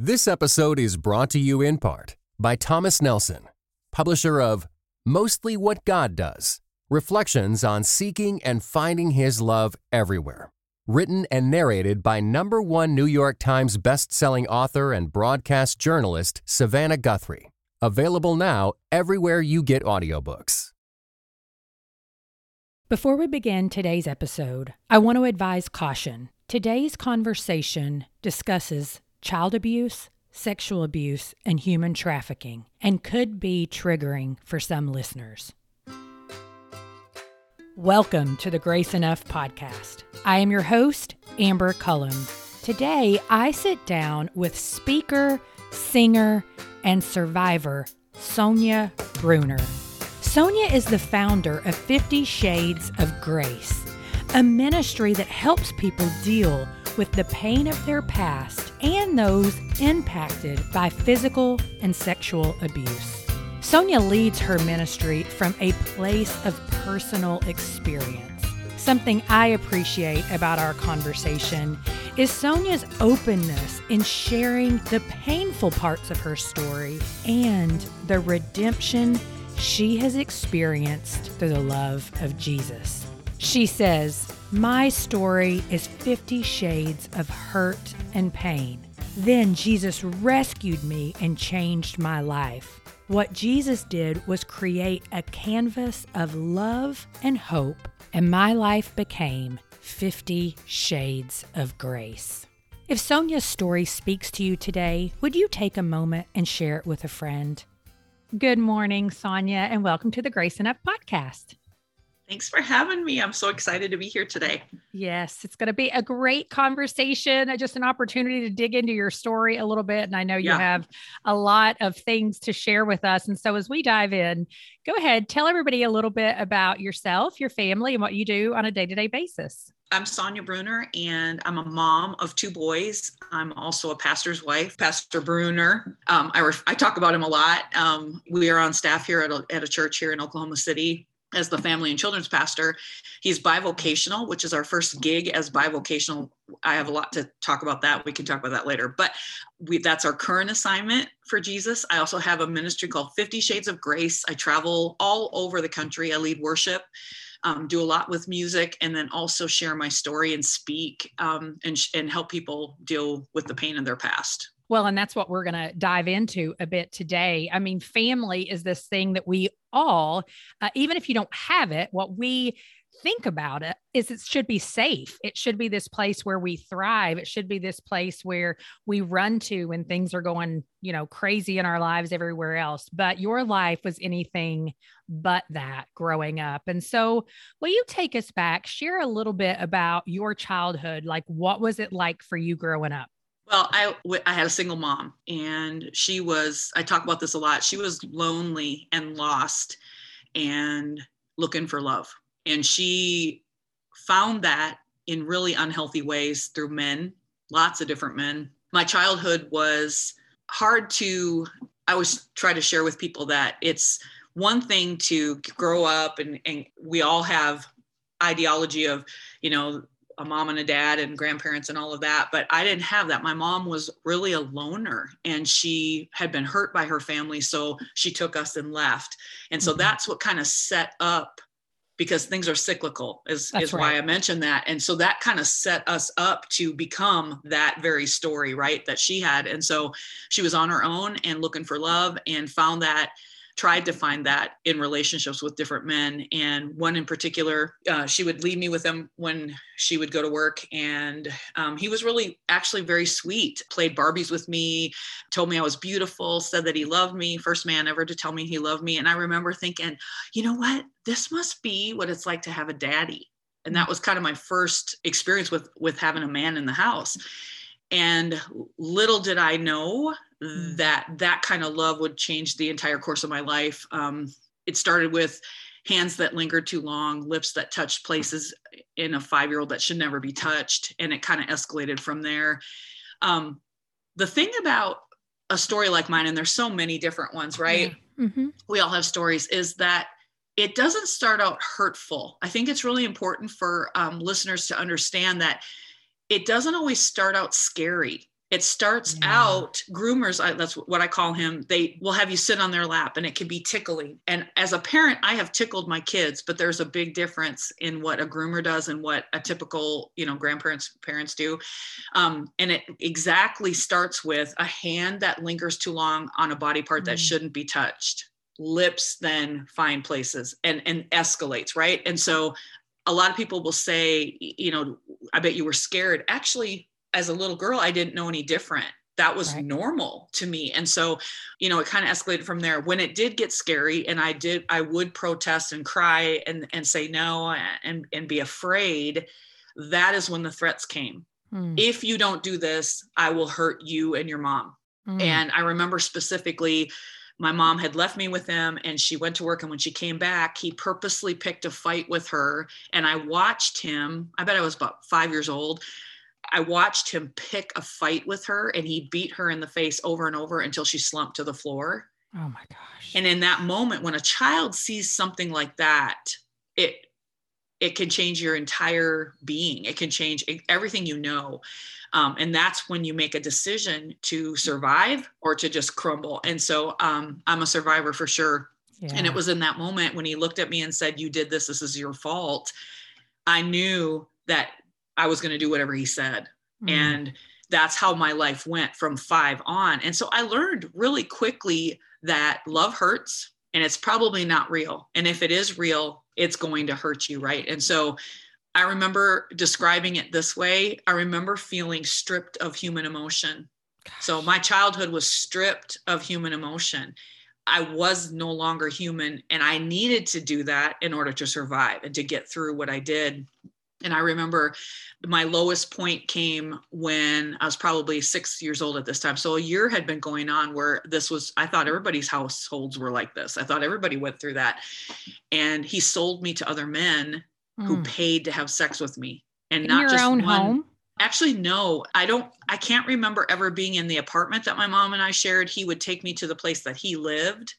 This episode is brought to you in part by Thomas Nelson, publisher of Mostly What God Does Reflections on Seeking and Finding His Love Everywhere. Written and narrated by number one New York Times bestselling author and broadcast journalist Savannah Guthrie. Available now everywhere you get audiobooks. Before we begin today's episode, I want to advise caution. Today's conversation discusses child abuse, sexual abuse, and human trafficking, and could be triggering for some listeners. Welcome to the Grace Enough podcast. I am your host, Amber Cullum. Today, I sit down with speaker, singer, and survivor Sonia Bruner. Sonia is the founder of 50 Shades of Grace, a ministry that helps people deal with the pain of their past and those impacted by physical and sexual abuse. Sonia leads her ministry from a place of personal experience. Something I appreciate about our conversation is Sonia's openness in sharing the painful parts of her story and the redemption she has experienced through the love of Jesus. She says, My story is 50 shades of hurt and pain. Then Jesus rescued me and changed my life. What Jesus did was create a canvas of love and hope, and my life became 50 shades of grace. If Sonia's story speaks to you today, would you take a moment and share it with a friend? Good morning, Sonia, and welcome to the Grace Enough podcast. Thanks for having me. I'm so excited to be here today. Yes, it's going to be a great conversation, uh, just an opportunity to dig into your story a little bit. And I know you yeah. have a lot of things to share with us. And so as we dive in, go ahead, tell everybody a little bit about yourself, your family, and what you do on a day to day basis. I'm Sonia Bruner, and I'm a mom of two boys. I'm also a pastor's wife, Pastor Bruner. Um, I, ref- I talk about him a lot. Um, we are on staff here at a, at a church here in Oklahoma City as the family and children's pastor. He's bivocational, which is our first gig as bivocational. I have a lot to talk about that. We can talk about that later. But we, that's our current assignment for Jesus. I also have a ministry called 50 Shades of Grace. I travel all over the country. I lead worship, um, do a lot with music, and then also share my story and speak um, and, and help people deal with the pain in their past. Well, and that's what we're going to dive into a bit today. I mean, family is this thing that we all, uh, even if you don't have it, what we think about it is it should be safe. It should be this place where we thrive. It should be this place where we run to when things are going, you know, crazy in our lives everywhere else. But your life was anything but that growing up. And so, will you take us back, share a little bit about your childhood? Like, what was it like for you growing up? Well, I, I had a single mom, and she was, I talk about this a lot. She was lonely and lost and looking for love. And she found that in really unhealthy ways through men, lots of different men. My childhood was hard to, I always try to share with people that it's one thing to grow up and, and we all have ideology of, you know, a mom and a dad and grandparents and all of that but i didn't have that my mom was really a loner and she had been hurt by her family so she took us and left and so mm-hmm. that's what kind of set up because things are cyclical is, is right. why i mentioned that and so that kind of set us up to become that very story right that she had and so she was on her own and looking for love and found that tried to find that in relationships with different men. And one in particular, uh, she would leave me with him when she would go to work. And um, he was really actually very sweet, played Barbies with me, told me I was beautiful, said that he loved me, first man ever to tell me he loved me. And I remember thinking, you know what? This must be what it's like to have a daddy. And that was kind of my first experience with with having a man in the house. And little did I know mm. that that kind of love would change the entire course of my life. Um, it started with hands that lingered too long, lips that touched places in a five year old that should never be touched. And it kind of escalated from there. Um, the thing about a story like mine, and there's so many different ones, right? Mm-hmm. We all have stories, is that it doesn't start out hurtful. I think it's really important for um, listeners to understand that it doesn't always start out scary. It starts yeah. out groomers I, that's what i call him they will have you sit on their lap and it can be tickling. And as a parent i have tickled my kids but there's a big difference in what a groomer does and what a typical you know grandparents parents do. Um, and it exactly starts with a hand that lingers too long on a body part mm. that shouldn't be touched. Lips then find places and and escalates right? And so a lot of people will say you know i bet you were scared actually as a little girl, I didn't know any different. That was right. normal to me. And so, you know, it kind of escalated from there. When it did get scary and I did, I would protest and cry and, and say no and, and be afraid. That is when the threats came. Hmm. If you don't do this, I will hurt you and your mom. Hmm. And I remember specifically, my mom had left me with him and she went to work and when she came back he purposely picked a fight with her and i watched him i bet i was about five years old I watched him pick a fight with her and he beat her in the face over and over until she slumped to the floor. Oh my gosh. And in that moment when a child sees something like that, it it can change your entire being. It can change everything you know. Um, and that's when you make a decision to survive or to just crumble. And so um, I'm a survivor for sure. Yeah. And it was in that moment when he looked at me and said, You did this, this is your fault. I knew that I was going to do whatever he said. Mm. And that's how my life went from five on. And so I learned really quickly that love hurts and it's probably not real. And if it is real, it's going to hurt you. Right. And so I remember describing it this way I remember feeling stripped of human emotion. Gosh. So my childhood was stripped of human emotion. I was no longer human, and I needed to do that in order to survive and to get through what I did and I remember my lowest point came when I was probably six years old at this time. So a year had been going on where this was, I thought everybody's households were like this. I thought everybody went through that. And he sold me to other men mm. who hmm. paid to have sex with me and in not just one. home. Actually, no, I don't, I can't remember ever being in the apartment that my mom and I shared. He would take me to the place that he lived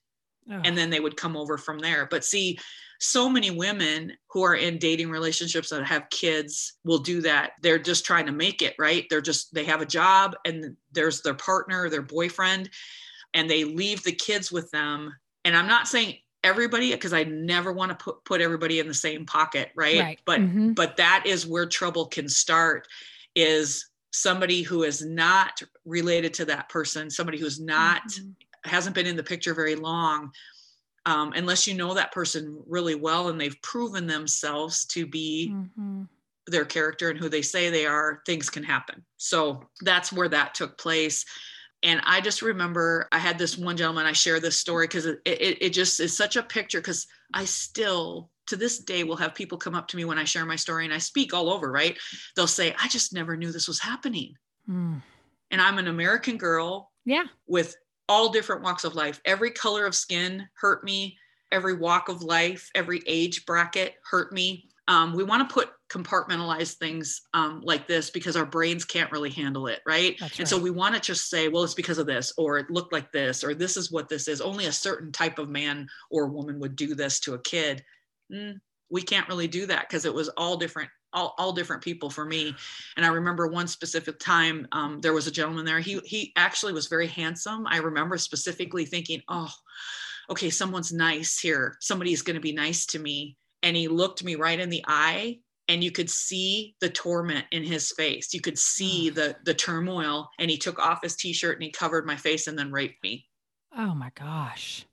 oh. and then they would come over from there. But see, so many women who are in dating relationships that have kids will do that. They're just trying to make it, right? They're just, they have a job and there's their partner, their boyfriend, and they leave the kids with them. And I'm not saying everybody because I never want to put put everybody in the same pocket, right? right. But mm-hmm. but that is where trouble can start is somebody who is not related to that person, somebody who's not mm-hmm. hasn't been in the picture very long um, unless you know that person really well and they've proven themselves to be mm-hmm. their character and who they say they are, things can happen. So that's where that took place. And I just remember I had this one gentleman, I share this story because it, it, it just is such a picture because I still to this day will have people come up to me when I share my story and I speak all over, right? They'll say, I just never knew this was happening. Mm. And I'm an American girl yeah. with all different walks of life. Every color of skin hurt me. Every walk of life, every age bracket hurt me. Um, we want to put compartmentalize things um, like this because our brains can't really handle it, right? That's and right. so we want to just say, well, it's because of this, or it looked like this, or this is what this is. Only a certain type of man or woman would do this to a kid. Mm, we can't really do that because it was all different all, all different people for me. And I remember one specific time um, there was a gentleman there. He he actually was very handsome. I remember specifically thinking, oh, okay, someone's nice here. Somebody's going to be nice to me. And he looked me right in the eye and you could see the torment in his face. You could see the the turmoil. And he took off his t-shirt and he covered my face and then raped me. Oh my gosh.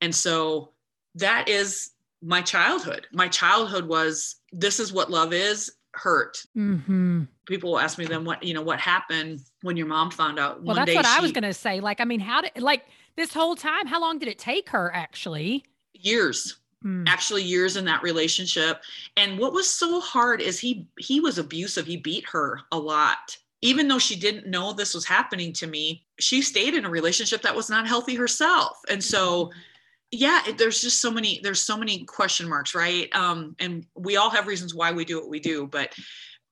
And so that is my childhood. My childhood was this is what love is hurt. Mm-hmm. People will ask me then what you know what happened when your mom found out. Well, that's what she, I was gonna say. Like, I mean, how did like this whole time? How long did it take her actually? Years. Mm. Actually, years in that relationship. And what was so hard is he he was abusive. He beat her a lot. Even though she didn't know this was happening to me, she stayed in a relationship that was not healthy herself. And so yeah there's just so many there's so many question marks right um and we all have reasons why we do what we do but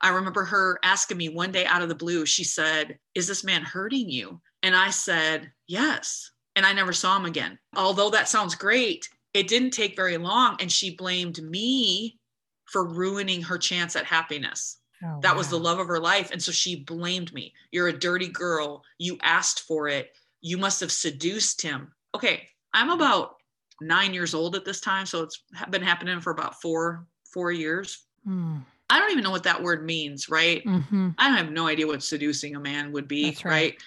i remember her asking me one day out of the blue she said is this man hurting you and i said yes and i never saw him again although that sounds great it didn't take very long and she blamed me for ruining her chance at happiness Oh, that was the love of her life. And so she blamed me. You're a dirty girl. You asked for it. You must have seduced him. Okay. I'm about nine years old at this time. So it's been happening for about four, four years. Mm, I don't even know what that word means, right? mhm. I have no idea what seducing a man would be, right. right.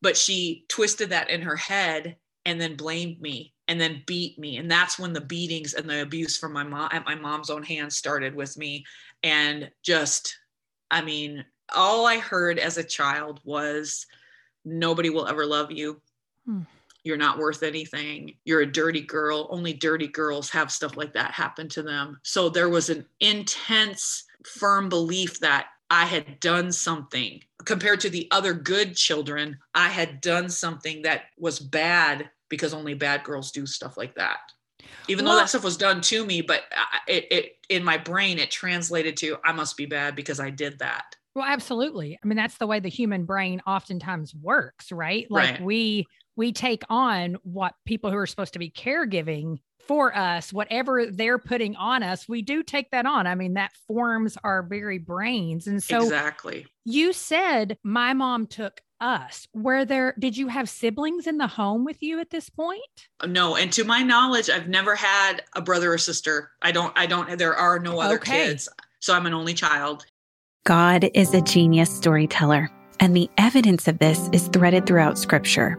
But she twisted that in her head and then blamed me and then beat me. And that's when the beatings and the abuse from my mom at my mom's own hands started with me. And just, I mean, all I heard as a child was nobody will ever love you. Hmm. You're not worth anything. You're a dirty girl. Only dirty girls have stuff like that happen to them. So there was an intense, firm belief that I had done something compared to the other good children. I had done something that was bad because only bad girls do stuff like that. Even though that stuff was done to me, but uh, it, it in my brain it translated to I must be bad because I did that. Well, absolutely. I mean, that's the way the human brain oftentimes works, right? Like Right. we we take on what people who are supposed to be caregiving for us, whatever they're putting on us, we do take that on. I mean, that forms our very brains. And so exactly. you said my mom took us. Were there did you have siblings in the home with you at this point? No, and to my knowledge, I've never had a brother or sister. I don't. I don't. There are no other Okay. kids, so I'm an only child. God is a genius storyteller, and the evidence of this is threaded throughout Scripture.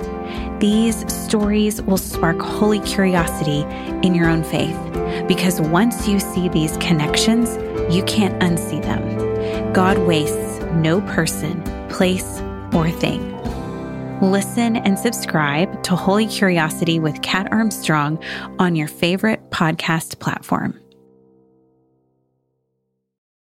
These stories will spark holy curiosity in your own faith because once you see these connections, you can't unsee them. God wastes no person, place, or thing. Listen and subscribe to Holy Curiosity with Kat Armstrong on your favorite podcast platform.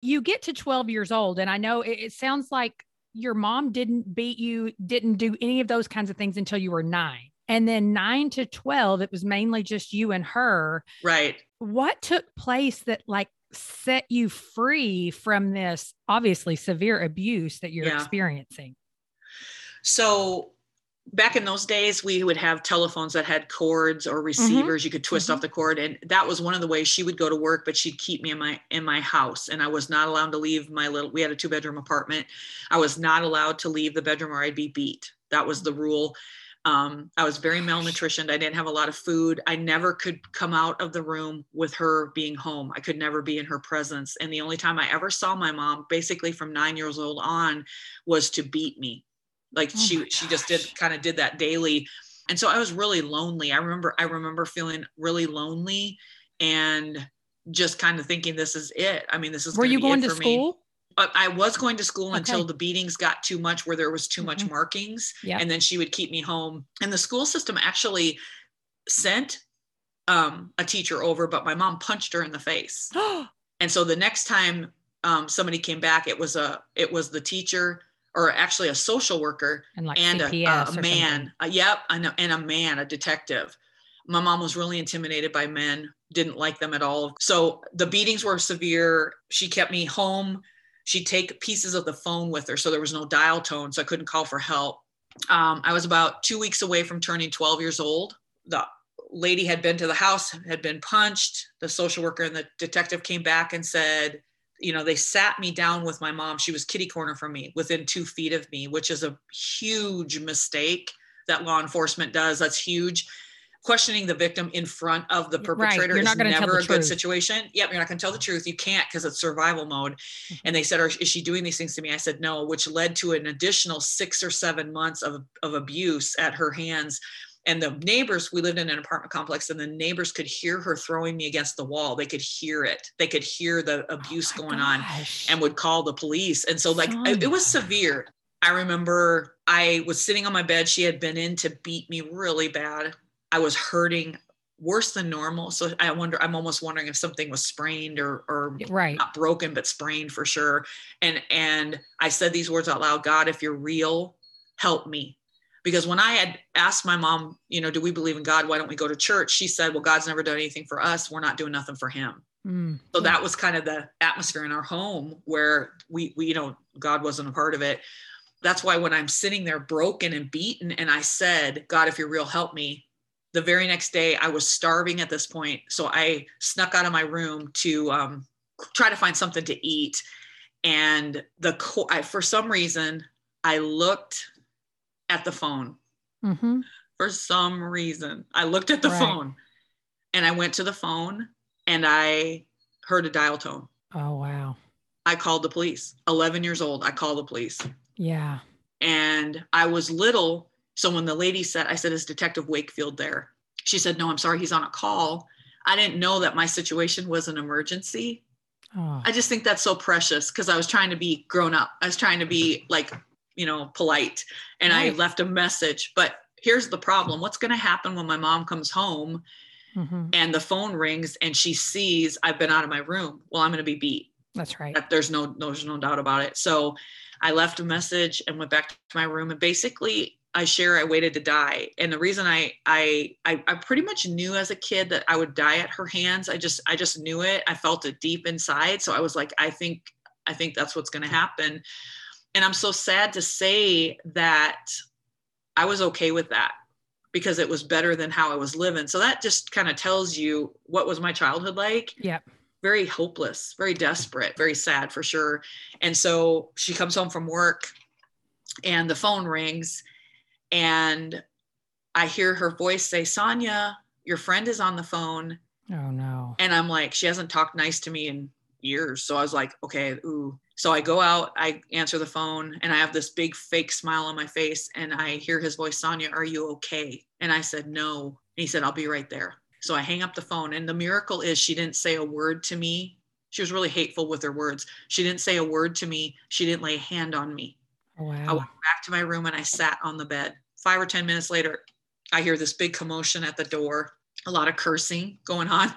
You get to 12 years old, and I know it, it sounds like your mom didn't beat you, didn't do any of those kinds of things until you were nine. And then nine to 12, it was mainly just you and her. Right. What took place that like set you free from this obviously severe abuse that you're Yeah. experiencing? So back in those days, we would have telephones that had cords or receivers. You could twist off the cord, and that was one of the ways she would go to work. But she'd keep me in my in my house, and I was not allowed to leave my little. We had a two bedroom apartment. I was not allowed to leave the bedroom, or I'd be beat. That was the rule. Um, I was very malnutritioned. I didn't have a lot of food. I never could come out of the room with her being home. I could never be in her presence. And the only time I ever saw my mom, basically from nine years old on, was to beat me. Like Oh she she just did kind of did that daily. And so I was really lonely. I remember I remember feeling really lonely and just kind of thinking this is it. I mean, this is Were you be going to for me. school? But I was going to school until the beatings got too much, where there was too much Mhm. markings, Yep. and then she would keep me home. And the school system actually sent um, a teacher over, but my mom punched her in the face. And so the next time um, somebody came back, it was a it was the teacher or actually a social worker and like and a, CPS a man. Uh, yep, and a, and a man, a detective. My mom was really intimidated by men, didn't like them at all. So the beatings were severe. She kept me home. She'd take pieces of the phone with her, so there was no dial tone, so I couldn't call for help. Um, I was about two weeks away from turning 12 years old. The lady had been to the house, had been punched. The social worker and the detective came back and said, you know, they sat me down with my mom. She was kitty corner from me within two feet of me, which is a huge mistake that law enforcement does. That's huge. Questioning the victim in front of the perpetrator you're is never a good truth. situation. Yep, you're not going to tell the truth. You can't because it's survival mode. Mm-hmm. And they said, Are, Is she doing these things to me? I said, No, which led to an additional six or seven months of, of abuse at her hands. And the neighbors, we lived in an apartment complex, and the neighbors could hear her throwing me against the wall. They could hear it. They could hear the abuse Oh going on and would call the police. And so, like, it, it was severe. I remember I was sitting on my bed. She had been in to beat me really bad. I was hurting. worse than normal. So I wonder, I'm almost wondering if something was sprained or, or right. not broken, but sprained for sure. And, and I said these words out loud, God, if you're real, help me. Because when I had asked my mom, you know, do we believe in God? Why don't we go to church? She said, well, God's never done anything for us. We're not doing nothing for him. Mm. So that was kind of the atmosphere in our home where we, we, you know, God wasn't a part of it. That's why when I'm sitting there broken and beaten, and I said, God, if you're real, help me. The very next day, I was starving at this point. So I snuck out of my room to um, try to find something to eat. And the co- I, for some reason, I looked at the phone. Mm-hmm. For some reason, I looked at the Right. phone and I went to the phone and I heard a dial tone. Oh, wow. I called the police. 11 years old, I called the police. Yeah. And I was little. So when the lady said, I said, Is Detective Wakefield there? She said, No, I'm sorry, he's on a call. I didn't know that my situation was an emergency. Oh, I just think that's so precious because I was trying to be grown up. I was trying to be like, you know, polite. And I left a message. But here's the problem what's going to happen when my mom comes home mhm. and the phone rings and she sees I've been out of my room? Well, I'm going to be beat. That's right. That there's no there's no doubt about it. So I left a message and went back to my room and basically I share I waited to die. And the reason I I I, I pretty much knew as a kid that I would die at her hands. I just I just knew it. I felt it deep inside. So I was like, I think I think that's what's gonna happen. And I'm so sad to say that I was okay with that because it was better than how I was living. So that just kind of tells you what was my childhood like Yep. very hopeless, very desperate, very sad for sure. And so she comes home from work and the phone rings and I hear her voice say, Sonia, your friend is on the phone. Oh, no. And I'm like, she hasn't talked nice to me in years. So I was like, okay, ooh. So I go out, I answer the phone, and I have this big fake smile on my face. And I hear his voice, Sonia, are you okay? And I said, no. And he said, I'll be right there. So I hang up the phone. And the miracle is she didn't say a word to me. She was really hateful with her words. She didn't say a word to me. She didn't lay a hand on me. Oh, I went back to my room and I sat on the bed. Five or 10 minutes later, I hear this big commotion at the door, a lot of cursing going on.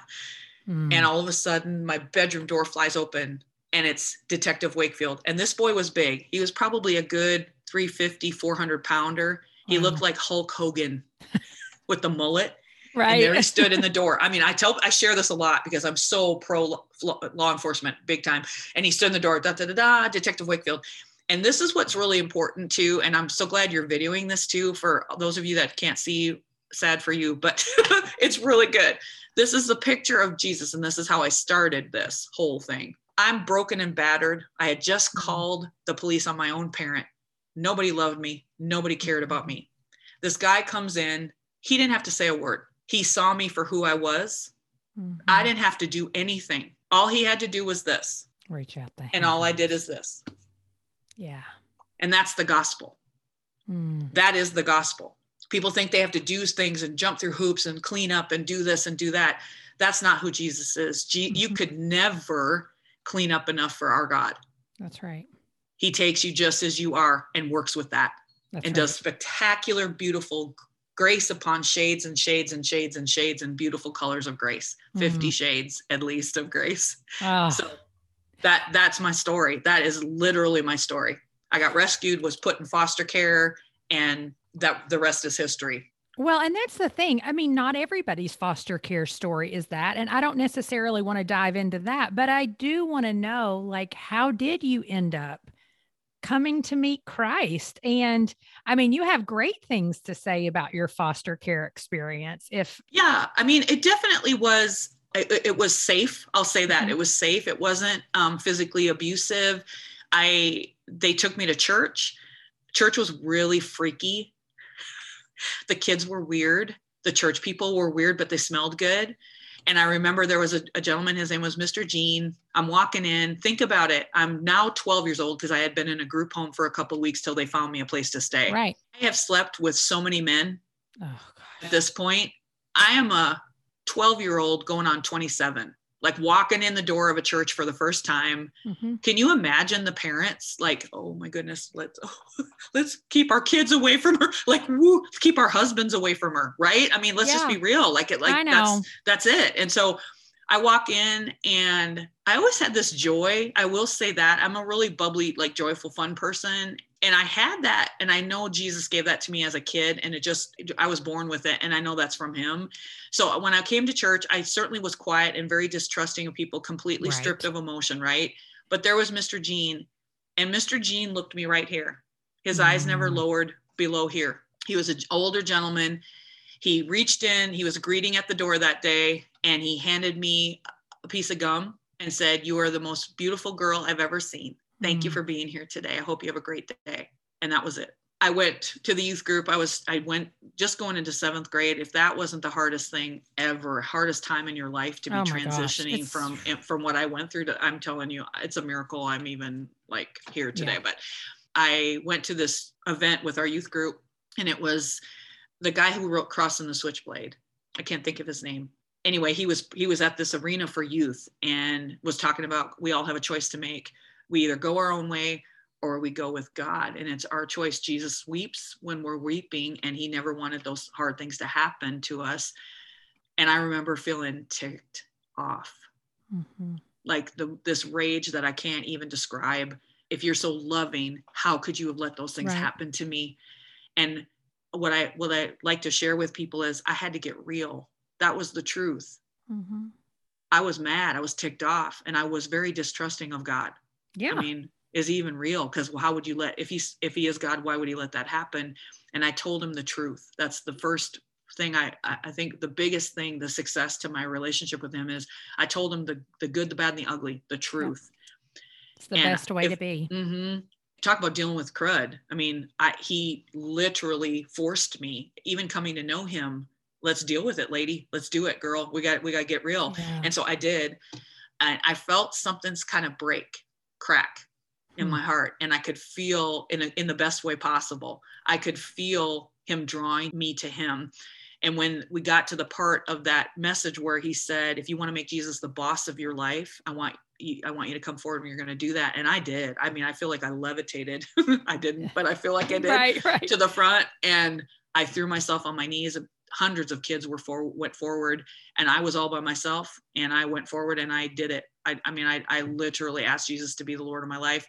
Mm. And all of a sudden, my bedroom door flies open and it's Detective Wakefield. And this boy was big. He was probably a good 350, 400 pounder. He Wow. looked like Hulk Hogan with the mullet. Right. And there he stood in the door. I mean, I tell, I share this a lot because I'm so pro law, law enforcement, big time. And he stood in the door, da da da da, Detective Wakefield. And this is what's really important too. And I'm so glad you're videoing this too. For those of you that can't see, sad for you, but it's really good. This is the picture of Jesus, and this is how I started this whole thing. I'm broken and battered. I had just Mhm. called the police on my own parent. Nobody loved me. Nobody cared about me. This guy comes in. He didn't have to say a word. He saw me for who I was. Mhm. I didn't have to do anything. All he had to do was this. reach out the And all I did is this. Yeah. And that's the gospel. Mm. That is the gospel. People think they have to do things and jump through hoops and clean up and do this and do that. That's not who Jesus is. G- You Mhm. could never clean up enough for our God. That's right. He takes you just as you are and works with that That's and right. does spectacular, beautiful grace upon shades and shades and shades and shades and beautiful colors of grace. 50 Mhm. shades at least of grace. Ah, So that that's my story. That is literally my story. I got rescued, was put in foster care, and that the rest is history. Well, and that's the thing. I mean, not everybody's foster care story is that. And I don't necessarily want to dive into that, but I do want to know like, how did you end up coming to meet Christ? And I mean, you have great things to say about your foster care experience. If, Yeah, I mean, it definitely was. It, it was safe. I'll say that Mhm. it was safe. It wasn't um, physically abusive. I they took me to church. Church was really freaky. The kids were weird. The church people were weird, but they smelled good. And I remember there was a, a gentleman, his name was Mr. Gene. I'm walking in. Think about it. I'm now 12 years old because I had been in a group home for a couple weeks till they found me a place to stay. right. I have slept with so many men Oh, at this point. I am a 12 year old going on 27. Like walking in the door of a church for the first time. Mm-hmm. Can you imagine the parents like, oh my goodness, let's oh, let's keep our kids away from her, like woo, keep our husbands away from her, right? I mean, let's yeah. just be real. Like it, like that's that's it. And so I walk in and I always had this joy. I will say that I'm a really bubbly, like joyful, fun person. And I had that. And I know Jesus gave that to me as a kid. And it just, I was born with it. And I know that's from him. So when I came to church, I certainly was quiet and very distrusting of people, completely right. stripped of emotion, right? But there was Mr. Gene. And Mr. Gene looked me right here. His mm. eyes never mm. lowered below here. He was an older gentleman. He reached in, he was greeting at the door that day and he handed me a piece of gum and said, You are the most beautiful girl I've ever seen. Thank mm. you for being here today. I hope you have a great day. And that was it. I went to the youth group. I was, I went just going into seventh grade. If that wasn't the hardest thing ever, hardest time in your life to be oh transitioning from, from what I went through to, I'm telling you, it's a miracle. I'm even like here today, yeah. but I went to this event with our youth group and it was the guy who wrote Crossing the Switchblade. I can't think of his name anyway, he was he was at this arena for youth and was talking about we all have a choice to make. We either go our own way or we go with God, and it's our choice. Jesus weeps when we're weeping, and he never wanted those hard things to happen to us. And I remember feeling ticked off, mm-hmm. like the this rage that I can't even describe. If you're so loving, how could you have let those things right. happen to me? And what I what I like to share with people is I had to get real that was the truth. Mm-hmm. I was mad. I was ticked off, and I was very distrusting of God. Yeah. I mean, is he even real? Because how would you let if he's if he is God, why would he let that happen? And I told him the truth. That's the first thing I I think the biggest thing, the success to my relationship with him is I told him the the good, the bad, and the ugly, the truth. It's the and best way if, to be. Mm-hmm, talk about dealing with crud. I mean, I, he literally forced me, even coming to know him, let's deal with it lady let's do it girl we got we got to get real yeah. and so i did and i felt something's kind of break crack in hmm. my heart and i could feel in, a, in the best way possible i could feel him drawing me to him and when we got to the part of that message where he said if you want to make jesus the boss of your life i want you, I want you to come forward and you're going to do that. And I did. I mean, I feel like I levitated. I didn't, but I feel like I did right, right. to the front. And I threw myself on my knees hundreds of kids were for went forward and i was all by myself and i went forward and i did it. I, I mean I, I literally asked jesus to be the lord of my life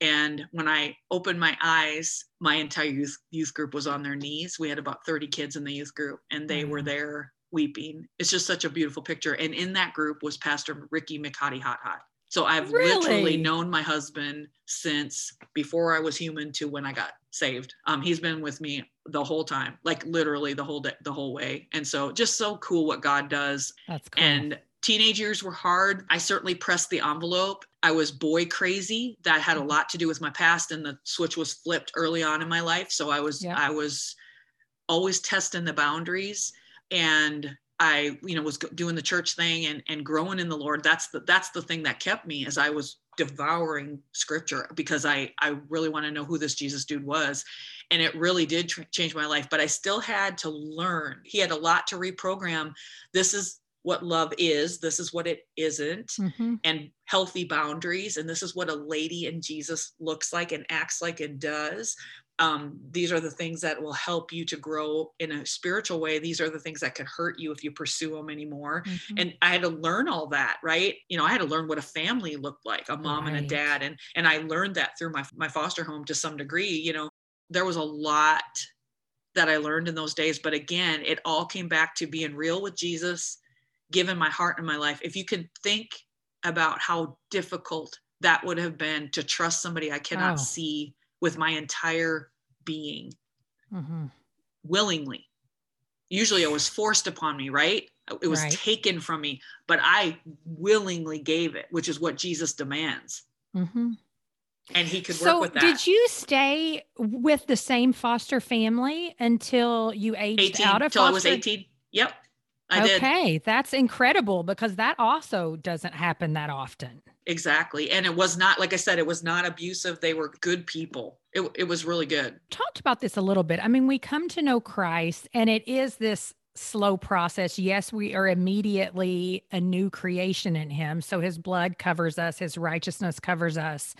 and when i opened my eyes my entire youth youth group was on their knees. We had about 30 kids in the youth group and they were mm. there weeping. It's just such a beautiful picture and in that group was pastor ricky mchatty hot hot. So I've really? literally known my husband since before I was human to when I got saved. Um, he's been with me the whole time, like literally the whole day, the whole way. And so just so cool what God does. That's cool. And teenage years were hard. I certainly pressed the envelope. I was boy crazy. That had a mm-hmm. lot to do with my past and the switch was flipped early on in my life. So I was I was always testing the boundaries and I, you know, was doing the church thing and, and growing in the Lord. That's the, that's the thing that kept me as I was devouring scripture because I, I really want to know who this Jesus dude was. And it really did tr- change my life, but I still had to learn. He had a lot to reprogram. This is what love is. This is what it isn't, mm-hmm. and healthy boundaries. And this is what a lady in Jesus looks like and acts like and does um, these are the things that will help you to grow in a spiritual way these are the things that could hurt you if you pursue them anymore mm-hmm. and i had to learn all that right you know i had to learn what a family looked like a mom right. and a dad and and i learned that through my my foster home to some degree you know there was a lot that i learned in those days but again it all came back to being real with jesus given my heart and my life if you can think about how difficult that would have been to trust somebody i cannot oh. see with my entire being mm-hmm. willingly. Usually it was forced upon me, right? It was right. taken from me, but I willingly gave it, which is what Jesus demands. Mm-hmm. And he could so work with that. Did you stay with the same foster family until you aged 18, out of until I was 18? Yep. I okay, did. that's incredible because that also doesn't happen that often. Exactly. And it was not, like I said, it was not abusive. They were good people. It, it was really good. Talked about this a little bit. I mean, we come to know Christ and it is this slow process. Yes, we are immediately a new creation in him. So his blood covers us, his righteousness covers us.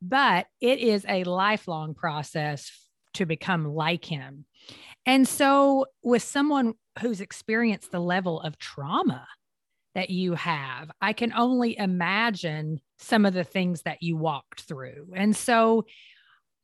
But it is a lifelong process to become like him. And so, with someone who's experienced the level of trauma that you have, I can only imagine some of the things that you walked through. And so,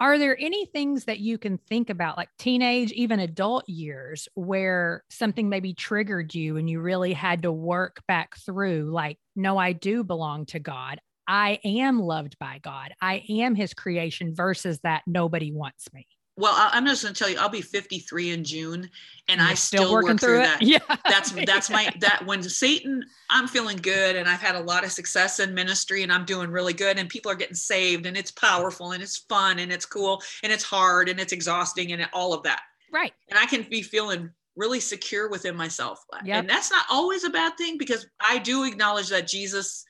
are there any things that you can think about, like teenage, even adult years, where something maybe triggered you and you really had to work back through, like, no, I do belong to God. I am loved by God. I am his creation versus that nobody wants me well i'm just going to tell you i'll be 53 in june and i still, still working work through, through that. Yeah. That's that's my that when satan i'm feeling good and i've had a lot of success in ministry and i'm doing really good and people are getting saved and it's powerful and it's fun and it's cool and it's hard and it's exhausting and all of that. Right. And i can be feeling really secure within myself. Yep. and that's not always a bad thing because i do acknowledge that jesus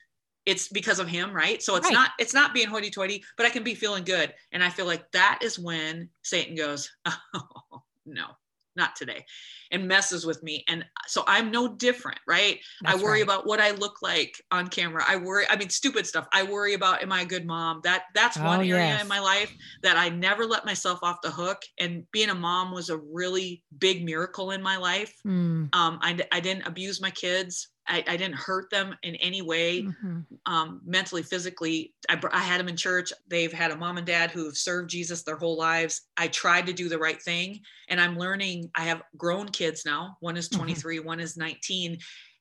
it's because of him right? So it's right. not it's not being hoity-toity but i can be feeling good. And i feel like that is when satan goes oh no not today and messes with me. And so i'm no different right? That's i worry right. about what i look like on camera. I worry i mean stupid stuff. I worry about am i a good mom? That that's oh, one area yes. in my life that i never let myself off the hook. And being a mom was a really big miracle in my life. Mm. um, I, I didn't abuse my kids I, I didn't hurt them in any way, mm-hmm. um, mentally, physically. I, I, had them in church. They've had a mom and dad who have served Jesus their whole lives. I tried to do the right thing. And I'm learning. I have grown kids now. One is mm-hmm. 23, mm-hmm. one is 19,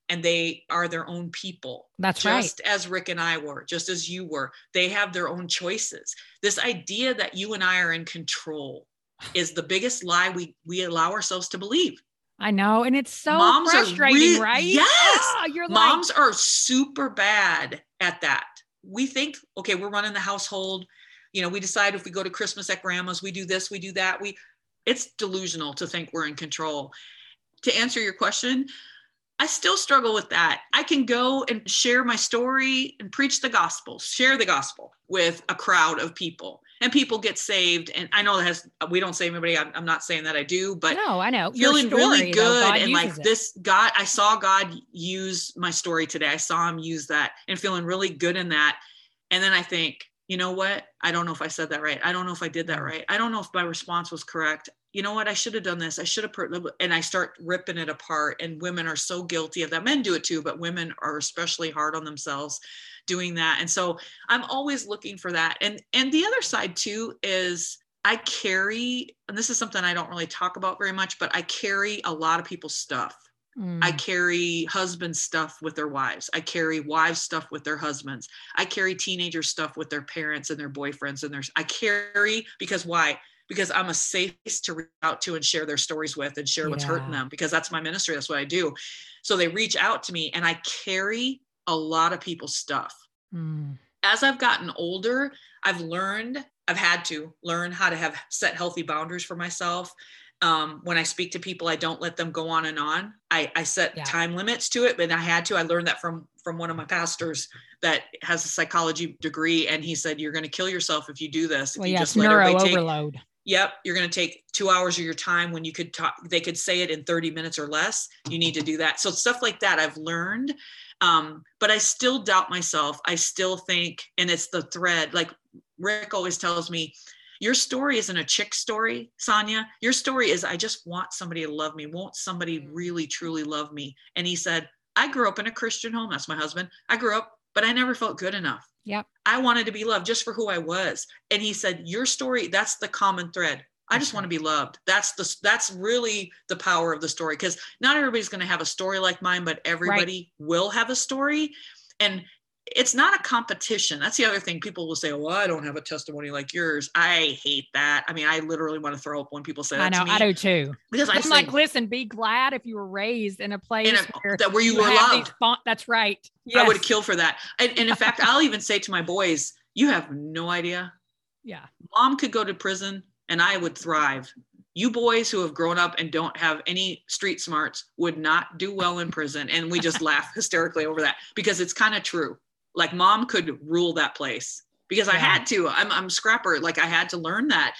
and they are their own people. That's just right. Just as Rick and I were, just as you were. They have their own choices. This idea that you and I are in control is the biggest lie we we allow ourselves to believe I know. And it's so moms frustrating, re- right? Yes. Oh, you're moms like- are super bad at that. We think, okay, we're running the household. You know, we decide if we go to Christmas at grandma's, we do this, we do that. We it's delusional to think we're in control. To answer your question, I still struggle with that. I can go and share my story and preach the gospel, share the gospel with a crowd of people and people get saved. And I know that has, we don't save anybody. I'm, I'm not saying that I do, but no, I know feeling story, really good. Though, and like it. this God, I saw God use my story today. I saw him use that and feeling really good in that. And then I think, you know what? I don't know if I said that right. I don't know if I did that right. I don't know if my response was correct. You know what? I should have done this. I should have, put, and I start ripping it apart. And women are so guilty of that. Men do it too, but women are especially hard on themselves doing that and so i'm always looking for that and and the other side too is i carry and this is something i don't really talk about very much but i carry a lot of people's stuff mm. I carry husband stuff with their wives. I carry wives stuff with their husbands. I carry teenager stuff with their parents and their boyfriends and their I carry because why? Because I'm a safe to reach out to and share their stories with and share what's hurting them because that's my ministry. That's what I do. So they reach out to me and I carry a lot of people's stuff. Mm. As I've gotten older, I've learned, I've had to learn how to have set healthy boundaries for myself. Um, when I speak to people, I don't let them go on and on. I, I set yeah. time limits to it, but I had to. I learned that from from one of my pastors that has a psychology degree, and he said, "You're going to kill yourself if you do this. If well, you yeah, just let neuro overload." Take, yep, you're going to take two hours of your time when you could talk. They could say it in 30 minutes or less. You need to do that. So stuff like that, I've learned um, but I still doubt myself. I still think, and it's the thread. Like Rick always tells me, your story isn't a chick story, Sonia. Your story is, I just want somebody to love me. Won't somebody mm. really, truly love me? And he said, I grew up in a Christian home. That's my husband. I grew up, but I never felt good enough. Yep. I wanted to be loved just for who I was. And he said, Your story, that's the common thread. I just want to be loved. That's the that's really the power of the story because not everybody's going to have a story like mine, but everybody right. will have a story. And it's not a competition. That's the other thing. People will say, "Well, I don't have a testimony like yours." I hate that. I mean, I literally want to throw up when people say that. I know, I do too. Because I'm like, listen, be glad if you were raised in a place in a, where, that where you, you were loved. that's right. Yes. I would kill for that. And, and in fact, I'll even say to my boys, "You have no idea. Yeah, mom could go to prison and I would thrive. You boys who have grown up and don't have any street smarts would not do well in prison. And we just laugh hysterically over that because it's kind of true. Like mom could rule that place because yeah. I had to. I'm, I'm scrapper. Like I had to learn that.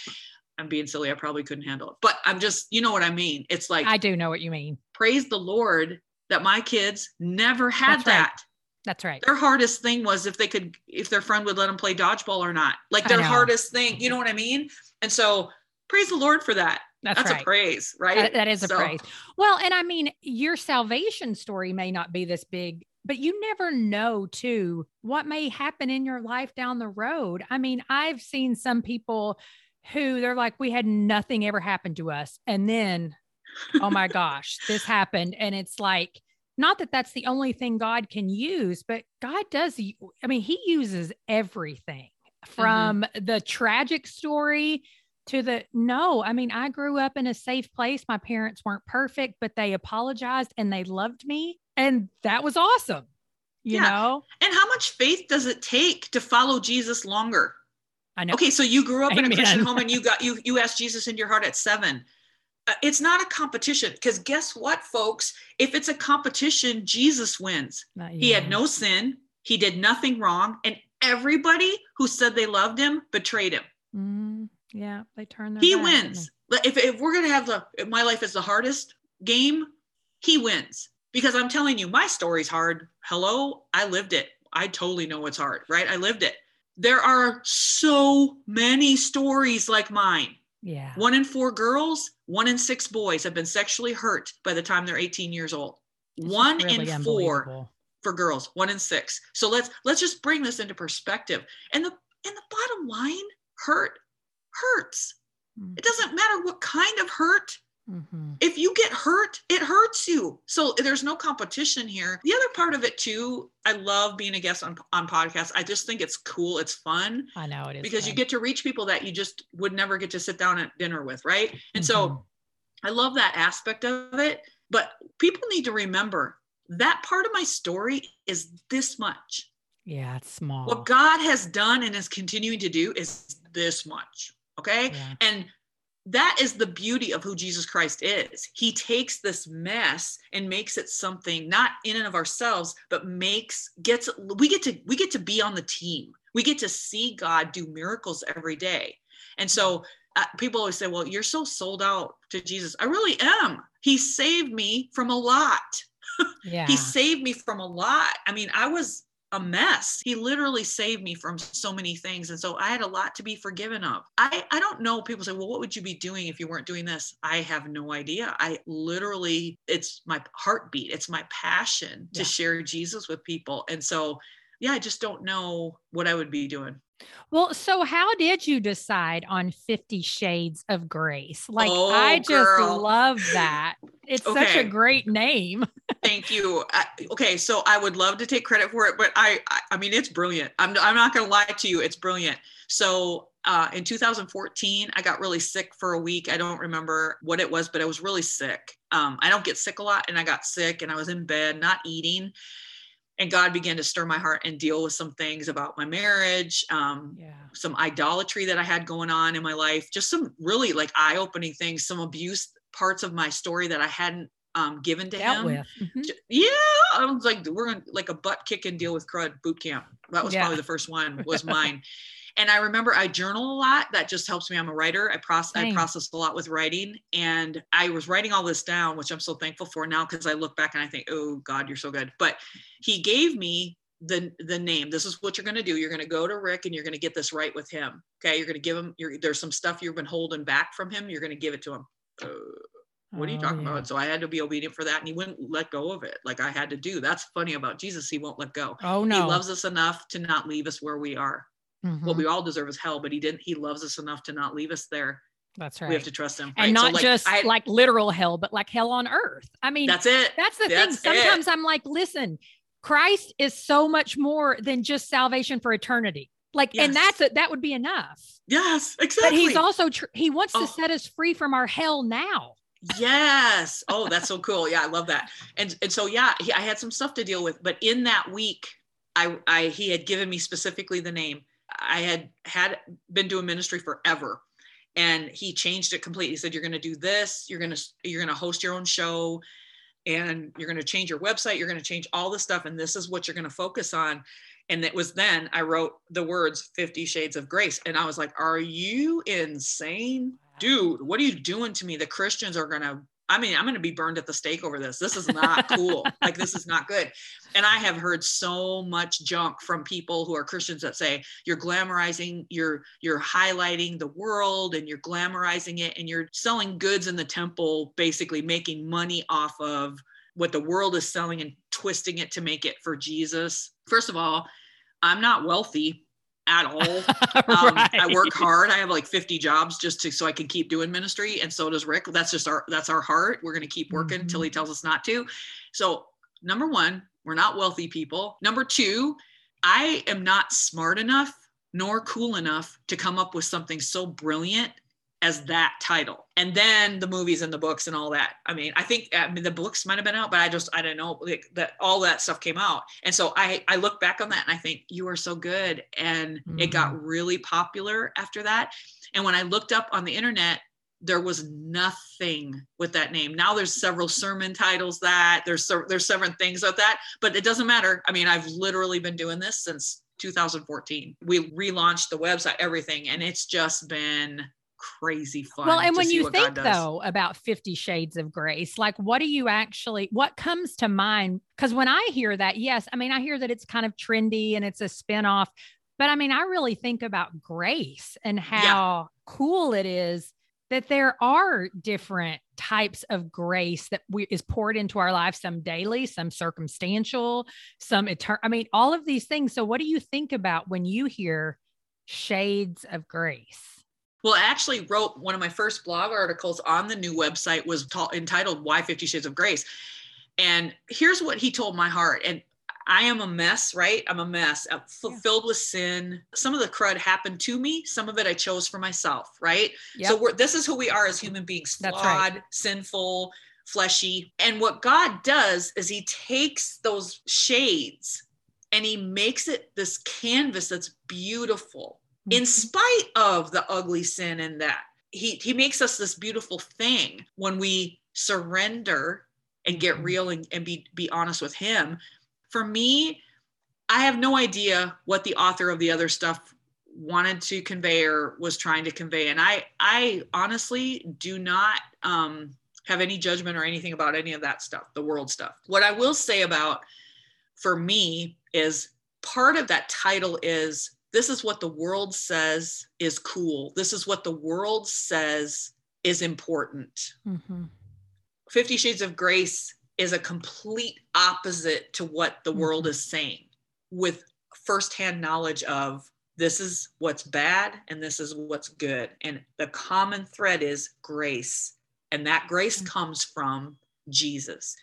I'm being silly. I probably couldn't handle it. But I'm just, you know what I mean? It's like I do know what you mean. praise the Lord that my kids never had That's right. that. That's right. Their hardest thing was if they could, if their friend would let them play dodgeball or not. Like their hardest thing, you know what I mean? And so praise the Lord for that. That's, That's, right. a praise, right? That- that is a So, praise. Well, and I mean, your salvation story may not be this big, but you never know, too, what may happen in your life down the road. I mean, I've seen some people who they're like, we had nothing ever happen to us. And then, oh my gosh, this happened. And it's like, not that that's the only thing God can use, but God does. I mean, He uses everything mm-hmm. from the tragic story to the no. I mean, I grew up in a safe place. My parents weren't perfect, but they apologized and they loved me. And that was awesome. You Yeah. know, And how much faith does it take to follow Jesus longer? I know. Okay, so you grew up in a Christian home and you got you you asked Jesus into your heart at seven. Uh, it's not a competition because guess what, folks? If it's a competition, Jesus wins. He had no sin. He did nothing wrong, and everybody who said they loved him betrayed him. Mm, yeah, they turned their He back, wins. If if we're gonna have the my life is the hardest game, he wins because I'm telling you, my story's hard. Hello, I lived it. I totally know it's hard, right? I lived it. There are so many stories like mine. Yeah. One in four girls, one in six boys have been sexually hurt by the time they're 18 years old. It's one really in four for girls, one in six. So let's let's just bring this into perspective. And the and the bottom line, hurt hurts. Mm, It doesn't matter what kind of hurt. Mhm. If you get hurt, it hurts you. So there's no competition here. The other part of it too, I love being a guest on on podcasts. I just think it's cool. It's fun I know it is because you get to reach people that you just would never get to sit down at dinner with, right? And so Mhm. I love that aspect of it. But people need to remember that part of my story is this much. yeah, it's small. What God has done and is continuing to do is this much. Okay. Yeah. And that is the beauty of who Jesus Christ is. He takes this mess and makes it something not in and of ourselves, but makes gets we get to we get to be on the team. We get to see God do miracles every day. And so uh, people always say, "Well, you're so sold out to Jesus." I really am. He saved me from a lot. Yeah. He saved me from a lot. I mean, I was a mess. He literally saved me from so many things. And so I had a lot to be forgiven of. I, I don't know. People say, well, what would you be doing if you weren't doing this? I have no idea. I literally, it's my heartbeat, it's my passion to share Jesus with people. And so, yeah, I just don't know what I would be doing. Well, so how did you decide on 50 Shades of Grace? Like, Oh, I just girl. love that. It's such a great name. Thank you. I, okay, so I would love to take credit for it, but I, I, I mean, it's brilliant. I'm, I'm not going to lie to you. It's brilliant. So uh, in 2014, I got really sick for a week. I don't remember what it was, but I was really sick. Um, I don't get sick a lot, and I got sick, and I was in bed, not eating. And God began to stir my heart and deal with some things about my marriage, um, Yeah. some idolatry that I had going on in my life, just some really like eye-opening things, some abuse parts of my story that I hadn't um, given to Dealt him. with. Mhm. Yeah, I was like, we're gonna like a butt kick and deal with crud boot camp. That was Yeah. probably the first one. Was mine. and I remember I journal a lot. That just helps me. I'm a writer. I process I process a lot with writing, and I was writing all this down, which I'm so thankful for now because I look back and I think, oh God, you're so good. But He gave me the the name. This is what you're gonna do. You're gonna go to Rick and you're gonna get this right with him. Okay, you're gonna give him. You're, there's some stuff you've been holding back from him. You're gonna give it to him. Uh, what are you Oh, talking yeah. about? So I had to be obedient for that, and he wouldn't let go of it. Like I had to do. That's funny about Jesus; he won't let go. Oh, no. He loves us enough to not leave us where we are. Mhm. What we all deserve is hell, but he didn't. He loves us enough to not leave us there. That's right. We have to trust him, and right? So, not like, just I- like literal hell, but like hell on earth. I mean, that's it. That's the That's thing. it. Sometimes I'm like, listen, Christ is so much more than just salvation for eternity. Like, and that's it. That would be enough. Yes, exactly. But he's also tr- he wants Oh. to set us free from our hell now. Yes. Oh, that's so cool. Yeah, I love that. And and so yeah, he, I had some stuff to deal with, but in that week, I I he had given me specifically the name. I had had been doing ministry forever, and he changed it completely. He said, "You're going to do this. You're going to you're going to host your own show." And you're going to change your website. You're going to change all the stuff, and this is what you're going to focus on. And it was then I wrote the words 50 Shades of Grace. And I was like, Are you insane? Dude, what are you doing to me? The Christians are going to I mean, I'm going to be burned at the stake over this. This is not cool. like, this is not good. And I have heard so much junk from people who are Christians that say you're glamorizing, you're you're highlighting the world, and you're glamorizing it, and you're selling goods in the temple, basically making money off of what the world is selling and twisting it to make it for Jesus. First of all, I'm not wealthy at all. Um, right. I work hard. I have like 50 jobs just to so I can keep doing ministry, and so does Rick. That's just our that's our heart. We're going to keep working mm-hmm. until he tells us not to. So number one, we're not wealthy people. Number two, I am not smart enough nor cool enough to come up with something so brilliant as that title. And then the movies and the books and all that. I mean i think i mean the books might have been out but i just i don't know like that all that stuff came out. And so i i look back on that and i think you are so good. And mm-hmm. it got mm. really popular after that. And when i looked up on the internet there was nothing with that name. Now there's several sermon titles that there's there's several things of that but it doesn't matter. I mean i've literally been doing this since 2014 we relaunched the website everything and it's just been crazy fun. Well, and when you think though about 50 shades of grace, like what do you actually what comes to mind? Because when I hear that, yes, I mean I hear that it's kind of trendy and it's a spinoff, but I mean, I really think about grace and how yeah. cool it is that there are different types of grace that we, is poured into our lives some daily some circumstantial some eternal i mean all of these things so what do you think about when you hear shades of grace well, I actually wrote one of my first blog articles on the new website was ta- entitled Why 50 Shades of Grace. And here's what he told my heart. And I am a mess, right? I'm a mess, I'm f- yeah. filled with sin. Some of the crud happened to me. Some of it I chose for myself, right? Yep. So we're, this is who we are as human beings flawed, right. sinful, fleshy. And what God does is he takes those shades and he makes it this canvas that's beautiful in mm-hmm. spite of the ugly sin and that he he makes us this beautiful thing when we surrender and get mm-hmm. real and, and be be honest with him for me i have no idea what the author of the other stuff wanted to convey or was trying to convey and i i honestly do not um have any judgment or anything about any of that stuff the world stuff what i will say about for me is part of that title is this is what the world says is cool. This is what the world says is important. Mm-hmm. Fifty Shades of Grace is a complete opposite to what the mm-hmm. world is saying with firsthand knowledge of this is what's bad and this is what's good. And the common thread is grace. And that grace mm-hmm. comes from Jesus.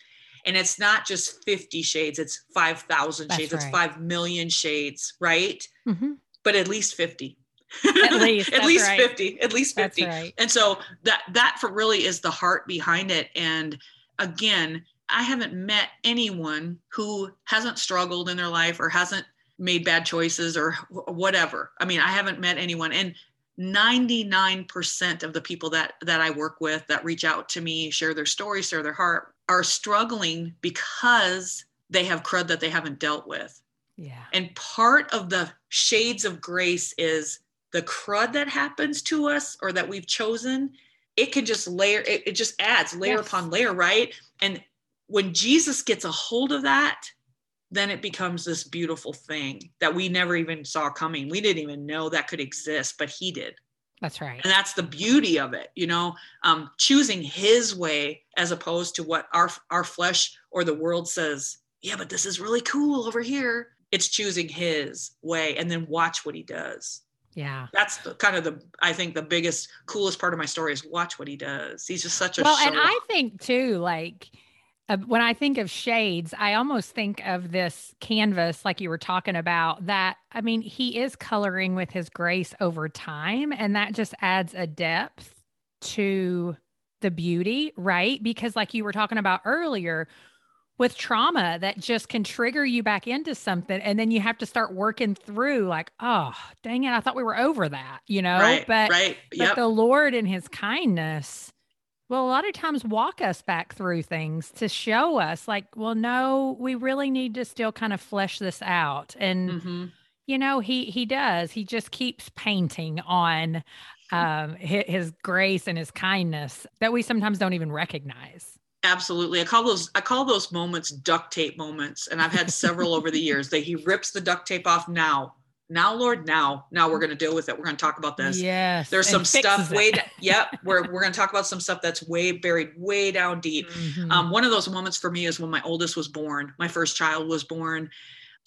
And it's not just 50 shades, it's 5,000 shades, right. it's 5 million shades, right? Mm-hmm. But at least 50. At least, at least right. 50, at least 50. Right. And so that, that for really is the heart behind it. And again, I haven't met anyone who hasn't struggled in their life or hasn't made bad choices or whatever. I mean, I haven't met anyone. And 99% of the people that that I work with that reach out to me, share their story, share their heart, are struggling because they have crud that they haven't dealt with. Yeah. And part of the shades of grace is the crud that happens to us or that we've chosen. It can just layer, it, it just adds layer yes. upon layer, right? And when Jesus gets a hold of that, then it becomes this beautiful thing that we never even saw coming. We didn't even know that could exist, but he did. That's right. And that's the beauty of it, you know, um, choosing his way as opposed to what our our flesh or the world says. Yeah, but this is really cool over here. It's choosing his way and then watch what he does. Yeah. That's the, kind of the I think the biggest coolest part of my story is watch what he does. He's just such a Well, and I think too like uh, when I think of shades, I almost think of this canvas, like you were talking about, that I mean, he is coloring with his grace over time, and that just adds a depth to the beauty, right? Because, like you were talking about earlier, with trauma that just can trigger you back into something, and then you have to start working through, like, oh, dang it, I thought we were over that, you know? Right, but, right. Yep. but the Lord in his kindness well, a lot of times walk us back through things to show us, like, well, no, we really need to still kind of flesh this out. And, mm-hmm. you know, he he does. He just keeps painting on um, his, his grace and his kindness that we sometimes don't even recognize. Absolutely. I call those I call those moments duct tape moments. And I've had several over the years. That he rips the duct tape off now. Now, Lord, now. Now we're gonna deal with it. We're gonna talk about this. Yes. There's some stuff way yep. We're we're gonna talk about some stuff that's way buried way down deep. Mhm. Um, one of those moments for me is when my oldest was born. My first child was born.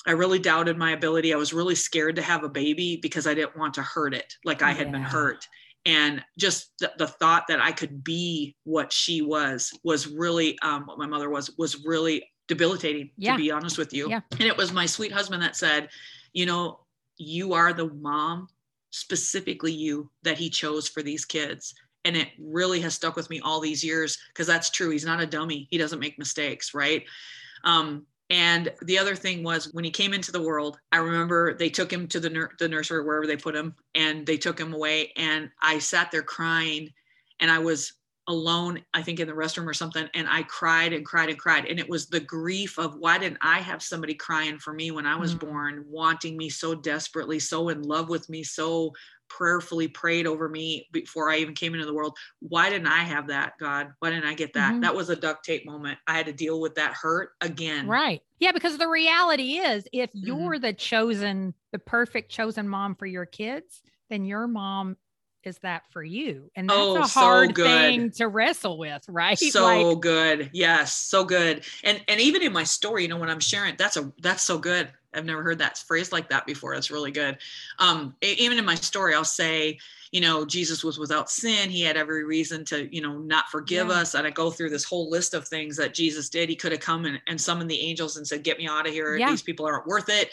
I really doubted my ability. I was really scared to have a baby because I didn't want to hurt it like I had been hurt. And just the, the thought that I could be what she was was really um, what my mother was was really debilitating. Yeah. To be honest with you, Yeah. and it was my sweet husband that said, "You know, you are the mom, specifically you, that he chose for these kids." And it really has stuck with me all these years because that's true. He's not a dummy. He doesn't make mistakes, right? Um, and the other thing was when he came into the world, I remember they took him to the, nur- the nursery, wherever they put him, and they took him away. And I sat there crying and I was alone, I think in the restroom or something. And I cried and cried and cried. And it was the grief of why didn't I have somebody crying for me when I was Mm. born, wanting me so desperately, so in love with me, so prayerfully prayed over me before I even came into the world. Why didn't I have that, God? Why didn't I get that? Mhm. That was a duct tape moment. I had to deal with that hurt again. Right. Yeah, because the reality is if Mm-hmm. you're the chosen, the perfect chosen mom for your kids, then your mom is that for you. And that's Oh, a so hard good. thing to wrestle with, right? So Like, good. Yes, so good. And and even in my story, you know, when I'm sharing, that's a that's so good. I've never heard that phrase like that before. That's really good. Um, even in my story, I'll say, you know, Jesus was without sin. He had every reason to, you know, not forgive Yeah. us. And I go through this whole list of things that Jesus did. He could have come and, and summoned the angels and said, Get me out of here. Yeah. These people aren't worth it.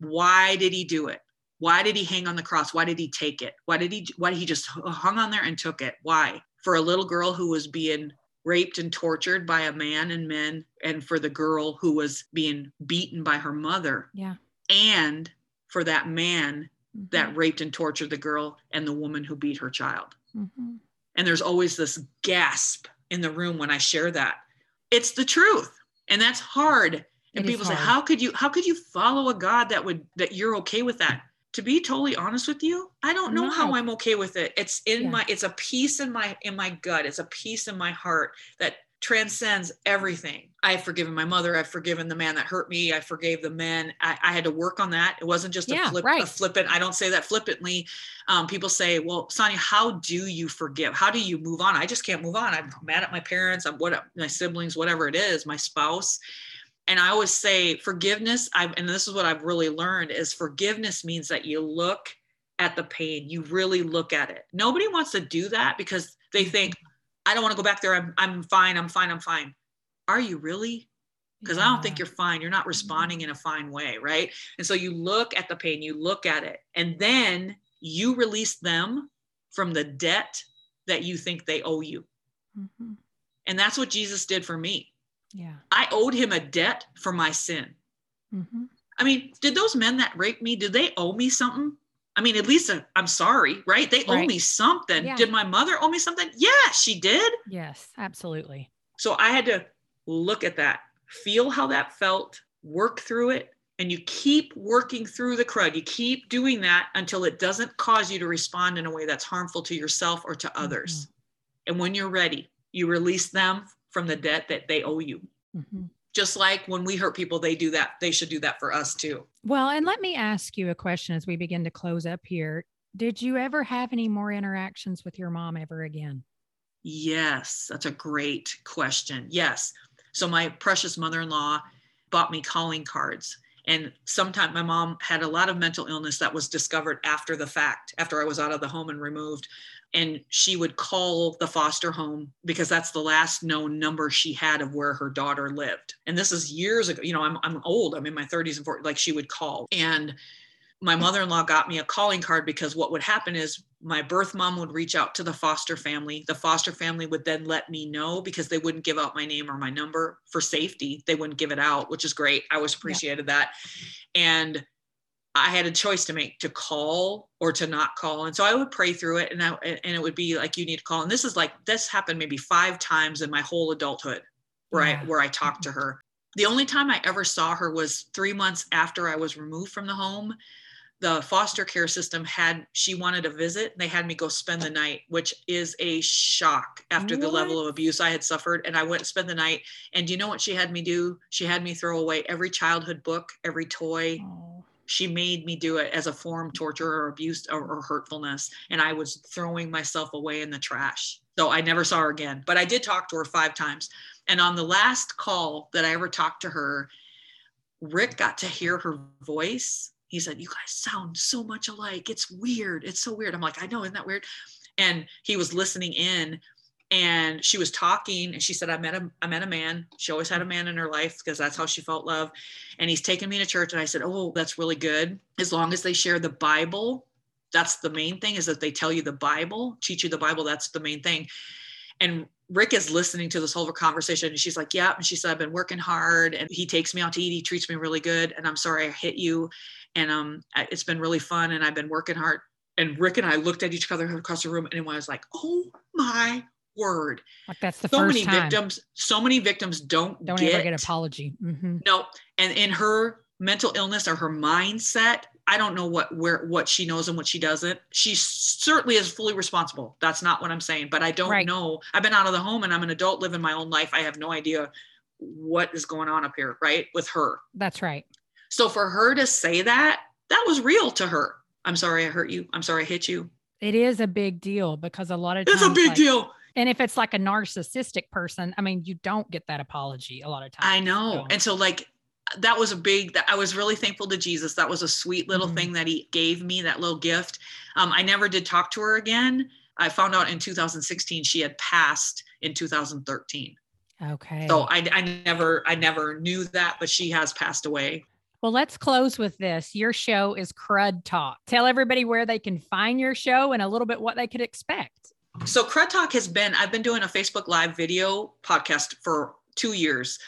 Why did he do it? Why did he hang on the cross? Why did he take it? Why did he why did he just hung on there and took it? Why? For a little girl who was being raped and tortured by a man and men, and for the girl who was being beaten by her mother, yeah. and for that man Mhm. that raped and tortured the girl and the woman who beat her child. Mhm. And there's always this gasp in the room when I share that. It's the truth. And that's hard. And It people say, how could you how could you follow a God that would that you're okay with that? To be totally honest with you, I don't know how I'm okay with it. It's in Yeah. my it's a peace in my in my gut. It's a peace in my heart that transcends everything. I've forgiven my mother. I've forgiven the man that hurt me. I forgave the men. I, I had to work on that. It wasn't just a Yeah, flip, right. a flippant. I don't say that flippantly. Um, people say, "Well, Sonia, how do you forgive? How do you move on?" I just can't move on. I'm mad at my parents. I'm what my siblings, whatever it is, my spouse. And I always say forgiveness. I've, and this is what I've really learned is forgiveness means that you look at the pain. You really look at it. Nobody wants to do that because they think, "I don't want to go back there. I'm I'm fine. I'm fine. I'm fine." Are you really? because I don't think you're fine. You're not responding in a fine way, right? And so you look at the pain, you look at it, and then you release them from the debt that you think they owe you. Mhm. And that's what Jesus did for me. Yeah. I owed him a debt for my sin. Mhm. I mean, did those men that raped me, did they owe me something? I mean, at least i I'm sorry, right? They owe me something. Yeah. Did my mother owe me something? Yeah, she did. Yes, absolutely. So I had to look at that, feel how that felt, work through it, and you keep working through the crud. You keep doing that until it doesn't cause you to respond in a way that's harmful to yourself or to others. And when you're ready, you release them from the debt that they owe you. Mhm. Just like when we hurt people, they do that. They should do that for us too. Well, and let me ask you a question as we begin to close up here. Did you ever have any more interactions with your mom ever again? Yes, that's a great question. Yes. So my precious mother-in-law bought me calling cards. And sometime my mom had a lot of mental illness that was discovered after the fact, after I was out of the home and removed. And she would call the foster home because that's the last known number she had of where her daughter lived. And this is years ago. You know, I'm, I'm old, I'm in my 30s and 40s. Like she would call. And my mother-in-law got me a calling card because what would happen is my birth mom would reach out to the foster family the foster family would then let me know because they wouldn't give out my name or my number for safety they wouldn't give it out which is great i always appreciated that and i had a choice to make to call or to not call. And so i would pray through it and I, and it would be like you need to call. And this is like this happened maybe five times in my whole adulthood where Yeah. where i talked to her. The only time i ever saw her was three months after i was removed from the home. The foster care system had she wanted a visit. And they had me go spend the night which is a shock after the level of abuse i had suffered. And i went and spent the night. And do you know what she had me do? She had me throw away every childhood book every toy Oh, she made me do it as a form torture or abuse or, or hurtfulness and i was throwing myself away in the trash. So i never saw her again but i did talk to her five times. And on the last call that i ever talked to her rick got to hear her voice. He said you guys sound so much alike. It's weird. It's so weird. I'm like i know. Isn't that weird? And he was listening in and she was talking and she said i met a i met a man. She always had a man in her life because that's how she felt love and he's taken me to church and i said oh that's really good. As long as they share the bible that's the main thing is that they tell you the bible teach you the bible that's the main thing. And rick is listening to this whole conversation and she's like yeah and she said i've been working hard and he takes me out to eat he treats me really good and i'm sorry i hit you. And um it's been really fun and i've been working hard. And rick and i looked at each other across the room and I was like oh my word. Like that's the so first many time. victims so many victims don't, Don't get ever get apology. hmm no and in her mental illness or her mindset i don't know what where what she knows and what she doesn't. She certainly is fully responsible. That's not what i'm saying but i don't Right. know. I've been out of the home and i'm an adult living my own life. I have no idea what is going on up here right with her. That's right. so for her to say that that was real to her. I'm sorry i hurt you. I'm sorry i hit you. It is a big deal because a lot of times, it's a big like- deal And if it's like a narcissistic person, I mean, you don't get that apology a lot of times. I know. so- And so like that was a big that I was really thankful to Jesus. That was a sweet little Mhm. thing that he gave me, that little gift. Um, I never did talk to her again. I found out in 2016 she had passed in 2013. Okay. So I, I never I never knew that, but she has passed away. Well, let's close with this. Your show is Crud Talk. Tell everybody where they can find your show and a little bit what they could expect. So Crud Talk has been, I've been doing a Facebook Live video podcast for two years.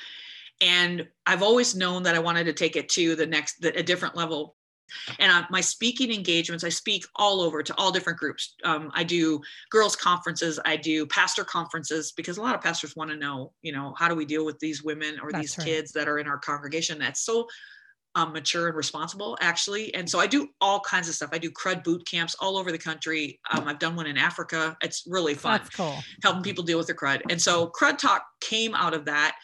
And I've always known that I wanted to take it to the next, the, a different level. And uh, my speaking engagements, I speak all over to all different groups. Um, I do girls' conferences, I do pastor conferences because a lot of pastors want to know, you know, how do we deal with these women or That's these right. kids that are in our congregation? That's so um, mature and responsible, actually. And so I do all kinds of stuff. I do crud boot camps all over the country. Um, I've done one in Africa. It's really fun That's cool. helping people deal with their crud. And so Crud Talk came out of that.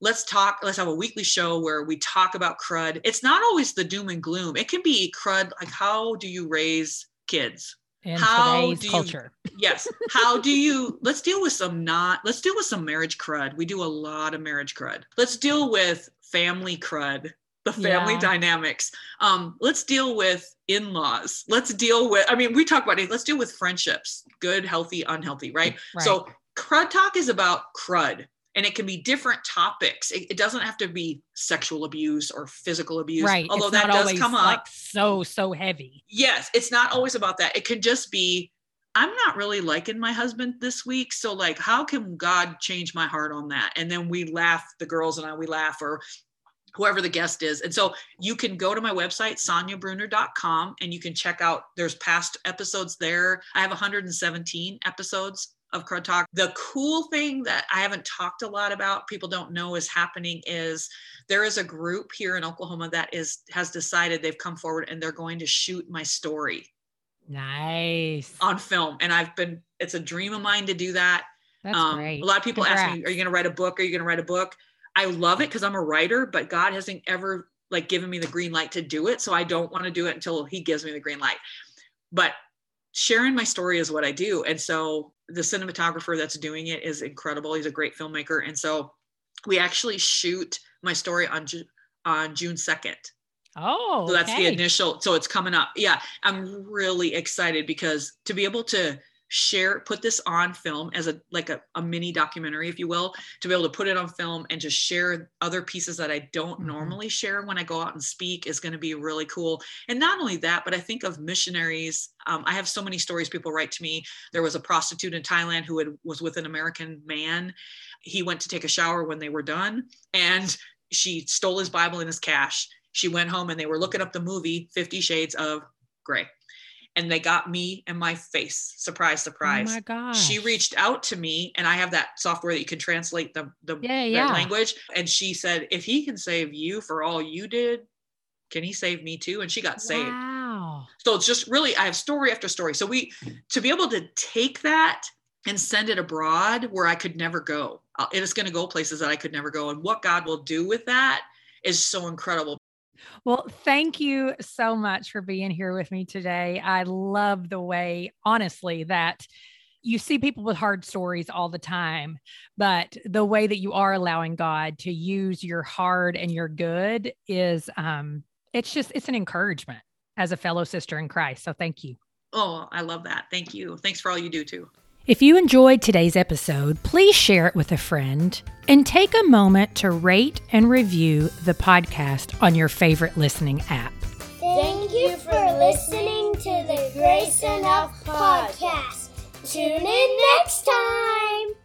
Let's talk, let's have a weekly show where we talk about crud. It's not always the doom and gloom. It can be crud, like how do you raise kids? In How do you- culture. Yes. How do you let's deal with some not let's deal with some marriage crud. We do a lot of marriage crud. Let's deal with family crud, the family Yeah. dynamics. Um, let's deal with in-laws. Let's deal with, I mean, we talk about it, let's deal with friendships, good, healthy, unhealthy, right? Right. So crud talk is about crud. And it can be different topics. It, it doesn't have to be sexual abuse or physical abuse. right. Although that does come up like so, so heavy. yes it's not always about that it can just be i'm not really liking my husband this week so like how can god change my heart on that and then we laugh the girls and i we laugh or whoever the guest is. And so you can go to my website soniabruner.com and you can check out there's past episodes there. I have 117 episodes of crud talk. The cool thing that i haven't talked a lot about people don't know is happening is there is a group here in oklahoma that is has decided they've come forward and they're going to shoot my story Nice. on film. And i've been it's a dream of mine to do that. That's um, great. a lot of people ask me are you going to write a book? Are you going to write a book i love it because i'm a writer but god hasn't ever like given me the green light to do it so i don't want to do it until he gives me the green light but sharing my story is what i do and so the cinematographer that's doing it is incredible he's a great filmmaker and so we actually shoot my story on Ju- on june 2nd Oh, so that's the initial. So it's coming up. Yeah, I'm really excited because to be able to share, put this on film as a like a, a mini documentary, if you will, to be able to put it on film and to share other pieces that I don't Mhm. normally share when I go out and speak is going to be really cool. And not only that, but I think of missionaries. Um, I have so many stories people write to me. There was a prostitute in Thailand who had, was with an American man. He went to take a shower when they were done, and she stole his Bible and his cash. She went home and they were looking up the movie Fifty Shades of Grey. And they got me and my face. Surprise, surprise. Oh my gosh. she reached out to me and I have that software that you can translate the, the Yeah, yeah. language. And she said, if he can save you for all you did, can he save me too? And she got saved. Wow. Wow. So it's just really, I have story after story. So we, to be able to take that and send it abroad where I could never go, uh, it is going to go places that I could never go. And what God will do with that is so incredible. Well, thank you so much for being here with me today. I love the way, honestly, that you see people with hard stories all the time, but the way that you are allowing God to use your hard and your good is um it's just it's an encouragement as a fellow sister in Christ. So thank you. Oh, I love that. Thank you. Thanks for all you do too. If you enjoyed today's episode, please share it with a friend and take a moment to rate and review the podcast on your favorite listening app. Thank you for listening to the Grace Enough podcast. Tune in next time.